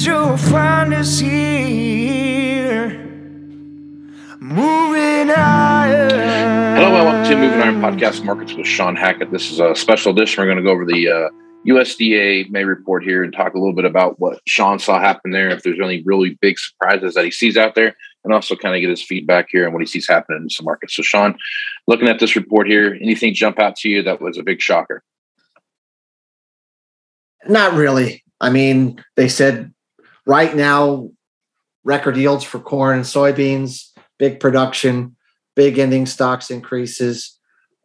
Years, you'll find us here. Moving higher. Hello and welcome to Moving Iron Podcast Markets with Shawn Hackett. This is a special edition. We're going to go over the uh, USDA May report here and talk a little bit about what Shawn saw happen there, if there's any really big surprises that he sees out there, and also kind of get his feedback here and what he sees happening in some markets. So, Shawn, looking at this report here, anything jump out to you that was a big shocker? Not really. I mean, they said right now, record yields for corn and soybeans, big production, big ending stocks increases.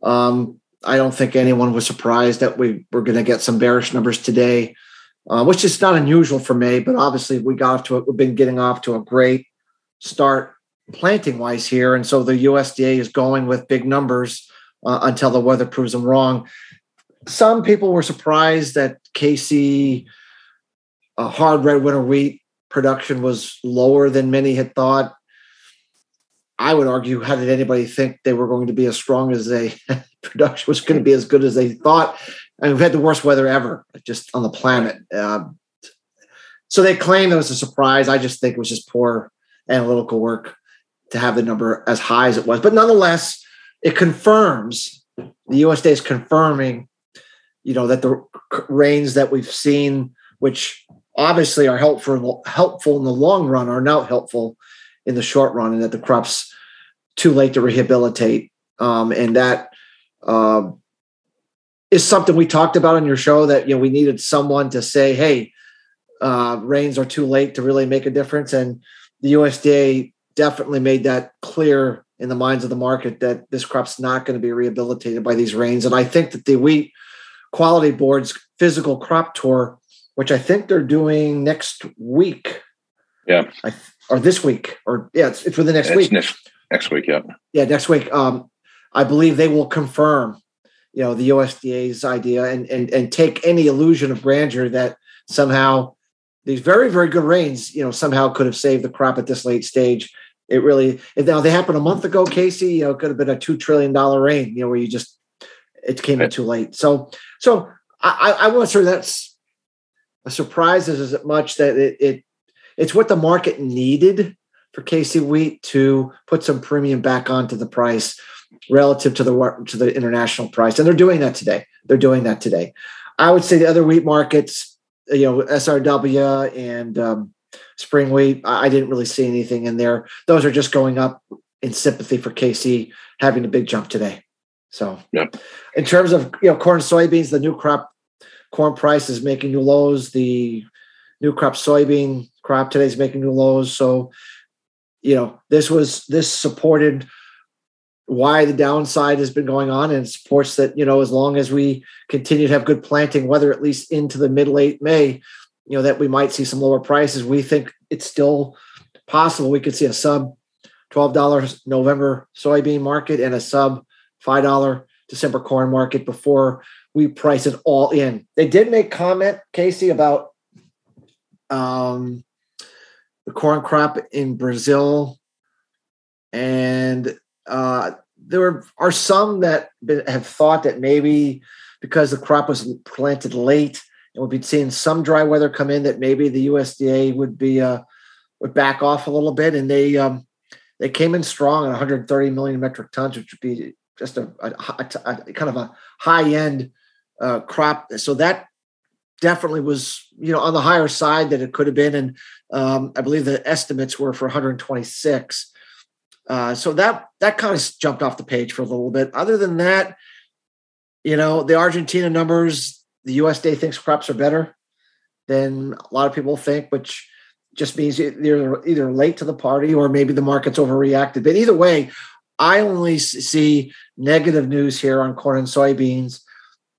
Um, I don't think anyone was surprised that we were going to get some bearish numbers today, uh, which is not unusual for May. But obviously, we got off to it. We've been getting off to a great start planting wise here, and so the USDA is going with big numbers uh, until the weather proves them wrong. Some people were surprised that KC uh, hard red winter wheat production was lower than many had thought. I would argue, how did anybody think they were going to be as strong as they production was going to be as good as they thought? And we've had the worst weather ever just on the planet. Um, so they claim it was a surprise. I just think it was just poor analytical work to have the number as high as it was. But nonetheless, it confirms the USDA is confirming, you know, that the rains that we've seen, which obviously are helpful helpful in the long run, are not helpful in the short run, and that the crop's too late to rehabilitate. Um, and that uh, is something we talked about on your show that you know we needed someone to say, "Hey, uh, rains are too late to really make a difference," and the USDA definitely made that clear in the minds of the market that this crop's not going to be rehabilitated by these rains. And I think that the wheat quality board's physical crop tour, which I think they're doing next week. Yeah. I, or this week, or yeah, it's, it's for the next It's week. next, next week, yeah. yeah, next week. Um, I believe they will confirm, you know, the USDA's idea and and and take any illusion of grandeur that somehow these very very good rains, you know, somehow could have saved the crop at this late stage. It really, if now they happened a month ago, Casey, you know, it could have been a two trillion dollar rain, you know, where you just it came in too late. So, so I, I I want to say that's a surprise is as much that it, it it's what the market needed for KC wheat to put some premium back onto the price relative to the to the international price, and they're doing that today. They're doing that today. I would say the other wheat markets, you know, SRW and um, spring wheat, I didn't really see anything in there. Those are just going up in sympathy for KC having a big jump today. So, yep. in terms of you know corn, soybeans, the new crop corn price is making new lows. The new crop soybean crop today is making new lows. So, you know, this was this supported why the downside has been going on and supports that you know as long as we continue to have good planting weather at least into the mid late may you know that we might see some lower prices we think it's still possible we could see a sub $12 november soybean market and a sub $5 december corn market before we price it all in. They did make comment casey about um, the corn crop in brazil. And uh, there are some that have thought that maybe because the crop was planted late and we'll be seeing some dry weather come in, that maybe the USDA would be uh, would back off a little bit, and they um, they came in strong at 130 million metric tons, which would be just a, a, a, a kind of a high end uh, crop. So that definitely was you know on the higher side that it could have been, and um, I believe the estimates were for 126. Uh, so that that kind of jumped off the page for a little bit. Other than that, you know, the Argentina numbers, the USDA thinks crops are better than a lot of people think, which just means they're either late to the party or maybe the market's overreacted. But either way, I only see negative news here on corn and soybeans,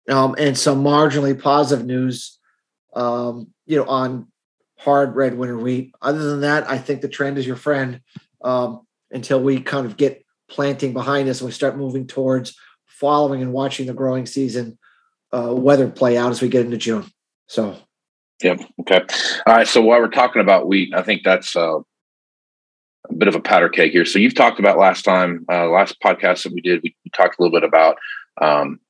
um, and some marginally positive news, um, you know, on hard red winter wheat. Other than that, I think the trend is your friend. Um, until we kind of get planting behind us and we start moving towards following and watching the growing season uh, weather play out as we get into June. So, yep. Okay. All right. So while we're talking about wheat, I think that's uh, a bit of a powder keg here. So you've talked about last time, uh, last podcast that we did, we, we talked a little bit about um,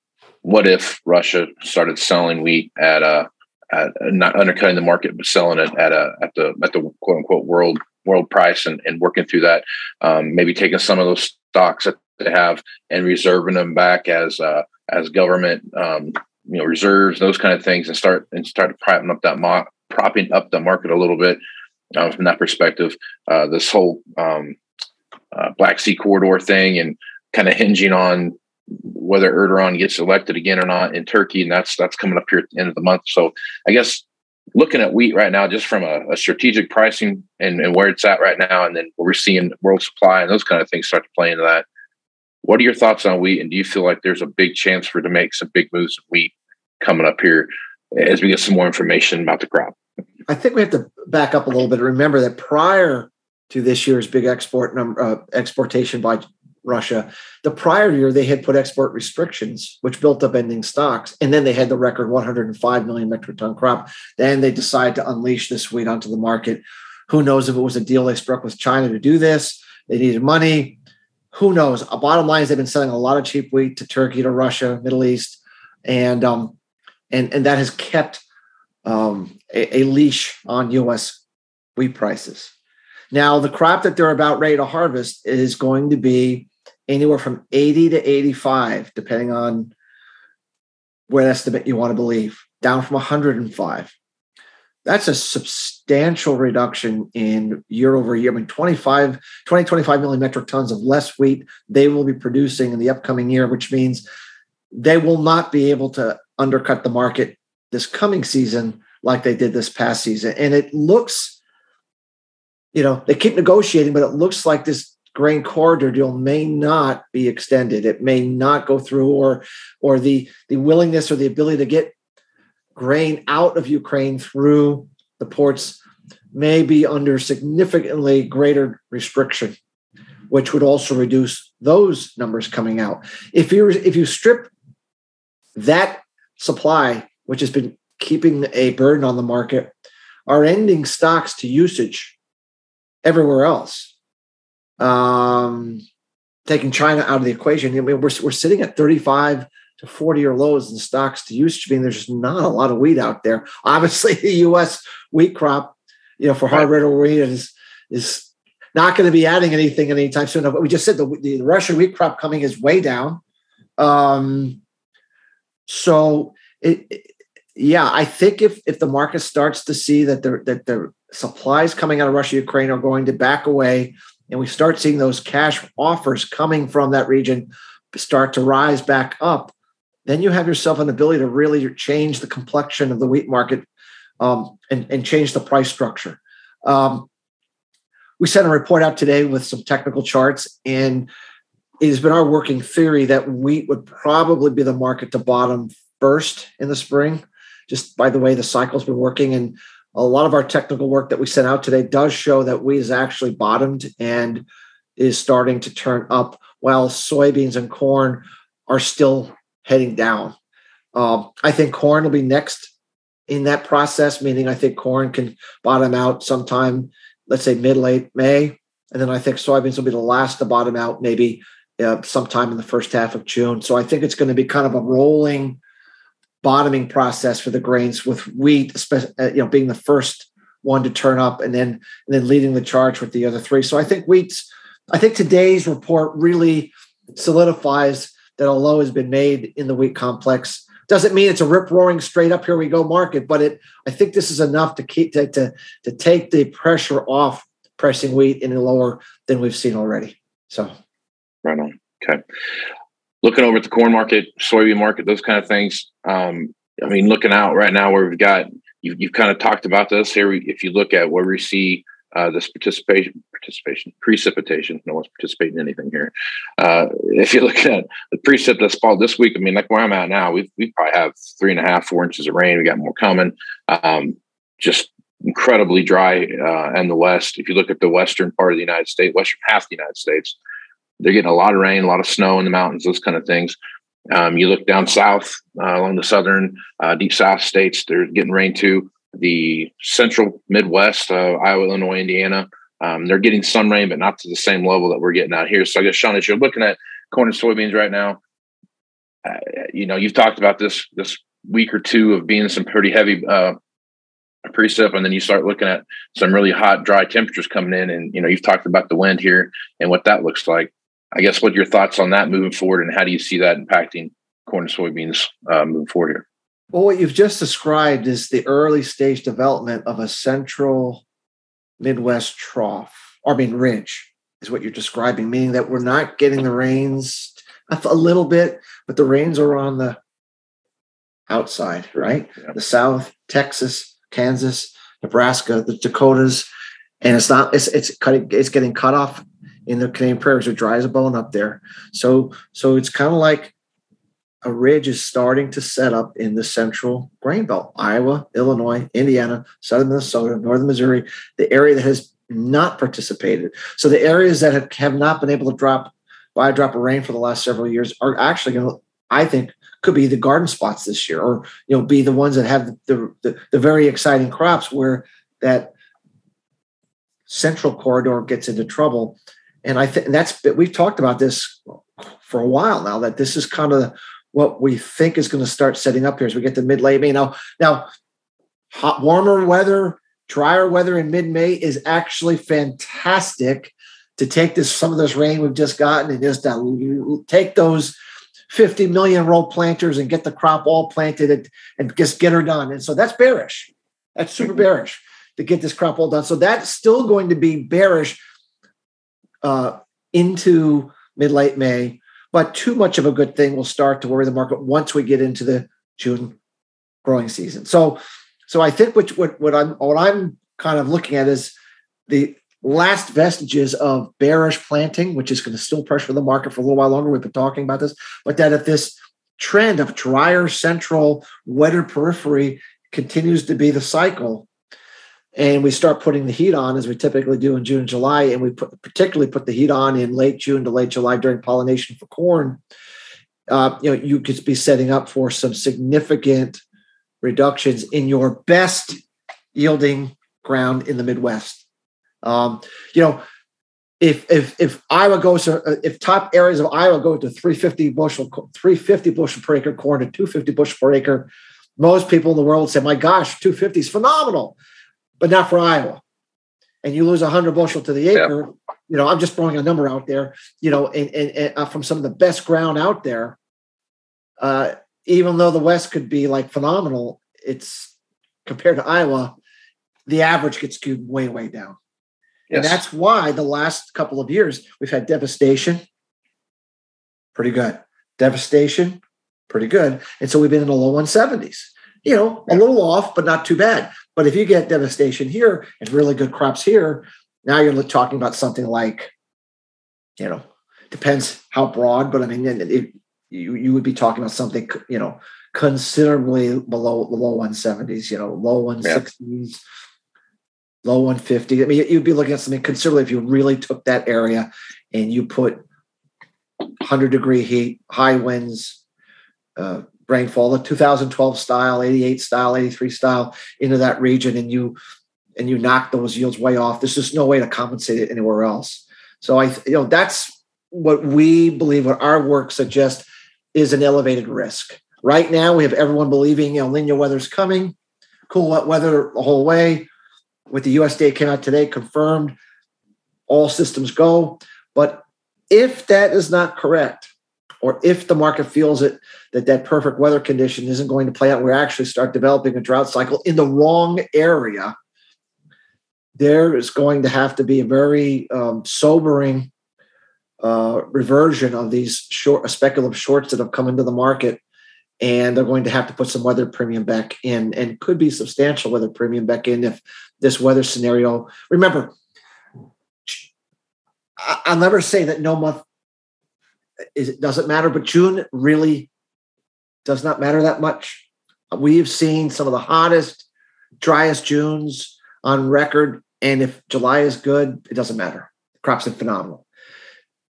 what if Russia started selling wheat at a at, not undercutting the market, but selling it at a at the at the quote unquote world world price and, and working through that. Um, maybe taking some of those stocks that they have and reserving them back as uh, as government um, you know reserves, those kind of things, and start and start propping up that mo- propping up the market a little bit uh, from that perspective. Uh, this whole um, uh, Black Sea corridor thing and kind of hinging on whether Erdogan gets elected again or not in Turkey, and that's that's coming up here at the end of the month. So I guess looking at wheat right now, just from a, a strategic pricing and, and, where it's at right now, and then we're seeing world supply and those kind of things start to play into that. What are your thoughts on wheat? And do you feel like there's a big chance for to make some big moves in wheat coming up here as we get some more information about the crop? I think we have to back up a little bit. Remember that prior to this year's big export number uh, exportation by Russia. The prior year, they had put export restrictions, which built up ending stocks. And then they had the record 105 million metric ton crop. Then they decided to unleash this wheat onto the market. Who knows if it was a deal they struck with China to do this? They needed money. Who knows? A bottom line is they've been selling a lot of cheap wheat to Turkey, to Russia, Middle East, and um, and and that has kept um, a, a leash on U.S. wheat prices. Now, the crop that they're about ready to harvest is going to be anywhere from 80 to 85, depending on what estimate you want to believe, down from 105. That's a substantial reduction in year over year. I mean, 25, 20, 25 million metric tons of less wheat they will be producing in the upcoming year, which means they will not be able to undercut the market this coming season like they did this past season. And it looks, you know, they keep negotiating, but it looks like this grain corridor deal may not be extended. It may not go through, or or the the willingness or the ability to get grain out of Ukraine through the ports may be under significantly greater restriction, which would also reduce those numbers coming out. If you if you strip that supply, which has been keeping a burden on the market, are ending stocks to usage everywhere else um, taking China out of the equation, I mean, we're, we're sitting at 35 to 40 year lows in stocks to to be, there's just not a lot of wheat out there. Obviously, the U.S. wheat crop, you know, for hard red wheat is is not going to be adding anything anytime soon. But we just said the, the Russian wheat crop coming is way down. Um, so it, it, yeah, I think if if the market starts to see that the that the supplies coming out of Russia Ukraine are going to back away, and we start seeing those cash offers coming from that region start to rise back up, then you have yourself an ability to really change the complexion of the wheat market um, and, and change the price structure. Um, we sent a report out today with some technical charts, and it has been our working theory that wheat would probably be the market to bottom first in the spring, just by the way the cycle's been working. And a lot of our technical work that we sent out today does show that wheat is actually bottomed and is starting to turn up, while soybeans and corn are still heading down. Um, I think corn will be next in that process, meaning I think corn can bottom out sometime, let's say mid late May. And then I think soybeans will be the last to bottom out maybe uh, sometime in the first half of June. So I think it's going to be kind of a rolling bottoming process for the grains with wheat, uh, you know, being the first one to turn up and then and then leading the charge with the other three. So I think wheat's I think today's report really solidifies that a low has been made in the wheat complex. Doesn't mean it's a rip roaring straight up here we go market, but it I think this is enough to keep to, to, to take the pressure off pressing wheat any lower than we've seen already. So right on. Okay. Looking over at the corn market, soybean market, those kind of things. Um, I mean, looking out right now where we've got you've, you've kind of talked about this here. If you look at where we see uh, this participation, participation, precipitation. No one's participating in anything here. Uh, if you look at the precip that's fall this week, I mean, like where I'm at now, we we probably have three and a half, four inches of rain. We got more coming. Um, just incredibly dry uh, in the west. If you look at the western part of the United States, western half of the United States, they're getting a lot of rain, a lot of snow in the mountains, those kind of things. Um, you look down south uh, along the southern uh, deep south states, they're getting rain too the central Midwest, uh, Iowa, Illinois, Indiana. Um, they're getting some rain, but not to the same level that we're getting out here. So I guess, Shawn, as you're looking at corn and soybeans right now, uh, you know, you've talked about this this week or two of being some pretty heavy uh, precip, and then you start looking at some really hot, dry temperatures coming in, and you know, you've talked about the wind here and what that looks like. I guess what are your thoughts on that moving forward, and how do you see that impacting corn and soybeans uh, moving forward here? Well, what you've just described is the early stage development of a central Midwest trough, or I mean ridge, is what you're describing, meaning that we're not getting the rains a little bit, but the rains are on the outside, right? Yeah. The South, Texas, Kansas, Nebraska, the Dakotas, and it's not it's it's cutting it's getting cut off in the Canadian prairies. It dry as a bone up there. So so it's kind of like a ridge is starting to set up in the central grain belt Iowa, Illinois, Indiana, southern Minnesota, northern Missouri, the area that has not participated. So the areas that have, have not been able to drop by a drop of rain for the last several years are actually going to, I think, could be the garden spots this year, or you know, be the ones that have the, the, the very exciting crops where that central corridor gets into trouble. And I think that's we've talked about this for a while now that this is kind of what we think is going to start setting up here as we get to mid late May. Now, now, hot, warmer weather, drier weather in mid May is actually fantastic to take this some of this rain we've just gotten and just uh, take those 50 million row planters and get the crop all planted and, and just get her done. And so that's bearish. That's super bearish to get this crop all done. So that's still going to be bearish uh, into mid late May but too much of a good thing will start to worry the market once we get into the June growing season. So, so I think what, what, what I'm what I'm kind of looking at is the last vestiges of bearish planting, which is going to still pressure the market for a little while longer. We've been talking about this, but that if this trend of drier central, wetter periphery continues to be the cycle, and we start putting the heat on as we typically do in June and July, and we put, particularly put the heat on in late June to late July during pollination for corn, uh, you know, you could be setting up for some significant reductions in your best yielding ground in the Midwest. Um, you know, if if if Iowa goes to if top areas of Iowa go to 350 bushel 350 bushel per acre corn to 250 bushel per acre, most people in the world say, "My gosh, 250 is phenomenal," but not for Iowa. And you lose 100 bushel to the acre. You know, I'm just throwing a number out there. You know, and, and, and uh, from some of the best ground out there, uh, even though the West could be like phenomenal, it's compared to Iowa, the average gets skewed way way down. Yes. And that's why the last couple of years we've had devastation, pretty good. Devastation, pretty good. And so we've been in the low 170s. You know, a little off, but not too bad. But if you get devastation here and really good crops here, now you're talking about something like, you know, depends how broad, but I mean, it, you you would be talking about something, you know, considerably below the low 170s, you know, low 160s. Yeah low 150. I mean, you'd be looking at something considerably if you really took that area and you put 100 degree heat, high winds, uh, rainfall, the 2012 style, 88 style, 83 style into that region, and you and you knock those yields way off. There's just no way to compensate it anywhere else. So I, you know, that's what we believe. What our work suggests is an elevated risk. Right now, we have everyone believing El Nino weather's coming, cool wet weather the whole way with the U.S. USDA came out today, confirmed all systems go. But if that is not correct, or if the market feels it that that perfect weather condition isn't going to play out, we actually start developing a drought cycle in the wrong area. There is going to have to be a very um, sobering uh, reversion of these short speculative shorts that have come into the market and they're going to have to put some weather premium back in and could be substantial weather premium back in if this weather scenario remember i'll never say that no month is it doesn't matter? But june really does not matter that much. We've seen some of the hottest driest junes on record and if july is good it doesn't matter. Crops are phenomenal.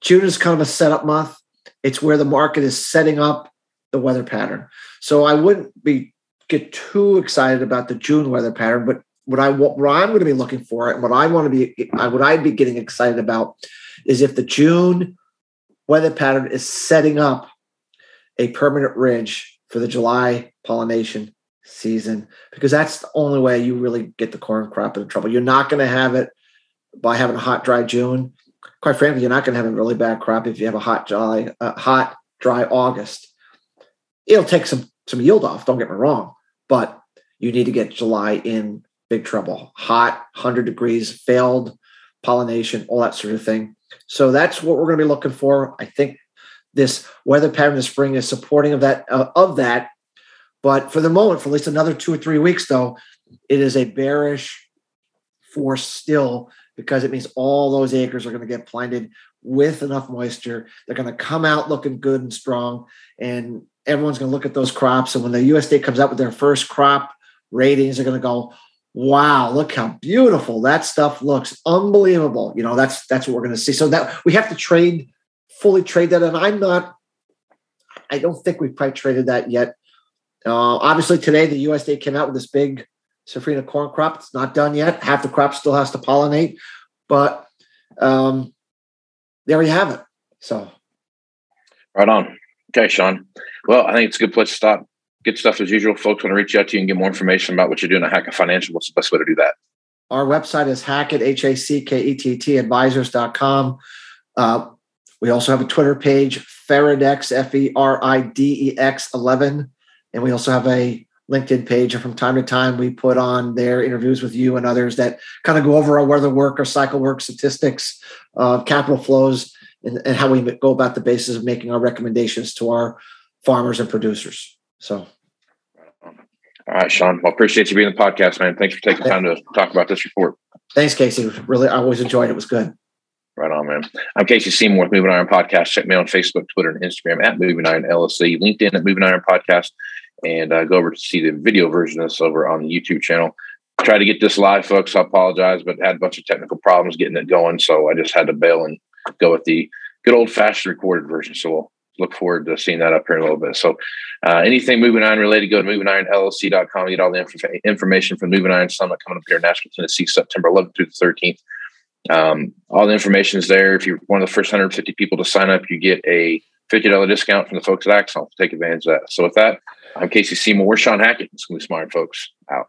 June is kind of a setup month. It's where the market is setting up the weather pattern. So I wouldn't be get too excited about the June weather pattern, but what I what I'm going to be looking for and what I want to be what I'd be getting excited about is if the June weather pattern is setting up a permanent ridge for the July pollination season because that's the only way you really get the corn crop in trouble. You're not going to have it by having a hot dry June. Quite frankly, you're not going to have a really bad crop if you have a hot July, uh, hot dry August it'll take some some yield off. Don't get me wrong, but you need to get July in big trouble. Hot, hundred degrees, failed pollination, all that sort of thing. So that's what we're going to be looking for. I think this weather pattern this spring is supporting of that uh, of that. But for the moment, for at least another two or three weeks, though, it is a bearish force still because it means all those acres are going to get planted with enough moisture. They're going to come out looking good and strong. And everyone's going to look at those crops. And when the USDA comes out with their first crop ratings, they're going to go, wow, look how beautiful that stuff looks. Unbelievable. You know, that's that's what we're going to see. So that we have to trade, fully trade that. And I'm not, I don't think we've probably traded that yet. Uh, obviously, today the USDA came out with this big safrinha corn crop. It's not done yet. Half the crop still has to pollinate, but um, there you have it. So, right on. Okay, Shawn. Well, I think it's a good place to stop. Good stuff as usual. Folks want to reach out to you and get more information about what you're doing at Hackett Financial. What's the best way to do that? Our website is Hackett, H A C K E T T, advisors.com. Uh, we also have a Twitter page, Feridex, F E R I D E X 11. And we also have a LinkedIn page. And from time to time, we put on their interviews with you and others that kind of go over our weather work, our cycle work statistics, uh, capital flows, and, and how we go about the basis of making our recommendations to our farmers and producers. So. All right, Shawn. Well, appreciate you being the podcast, man. Thanks for taking time to talk about this report. Thanks, Casey. Really, I always enjoyed it. It was good. Right on, man. I'm Casey Seymour with Moving Iron Podcast. Check me on Facebook, Twitter, and Instagram at Moving Iron LLC, LinkedIn at Moving Iron Podcast, and uh, go over to see the video version of this over on the YouTube channel. Try to get this live, folks. I apologize, but had a bunch of technical problems getting it going, so I just had to bail and go with the good old fashioned recorded version. So we'll look forward to seeing that up here in a little bit. So uh, anything Moving Iron related, go to movingironllc.com. Get all the inf- information from Moving Iron Summit coming up here in Nashville, Tennessee, September 11th through the 13th. Um, all the information is there. If you're one of the first 150 people to sign up, you get a $50 discount from the folks at Axon. Take advantage of that. So with that, I'm Casey Seymour. We're Shawn Hackett. Smooth Smart folks out.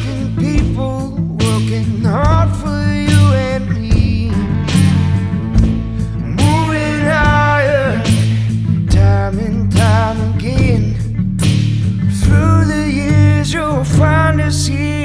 find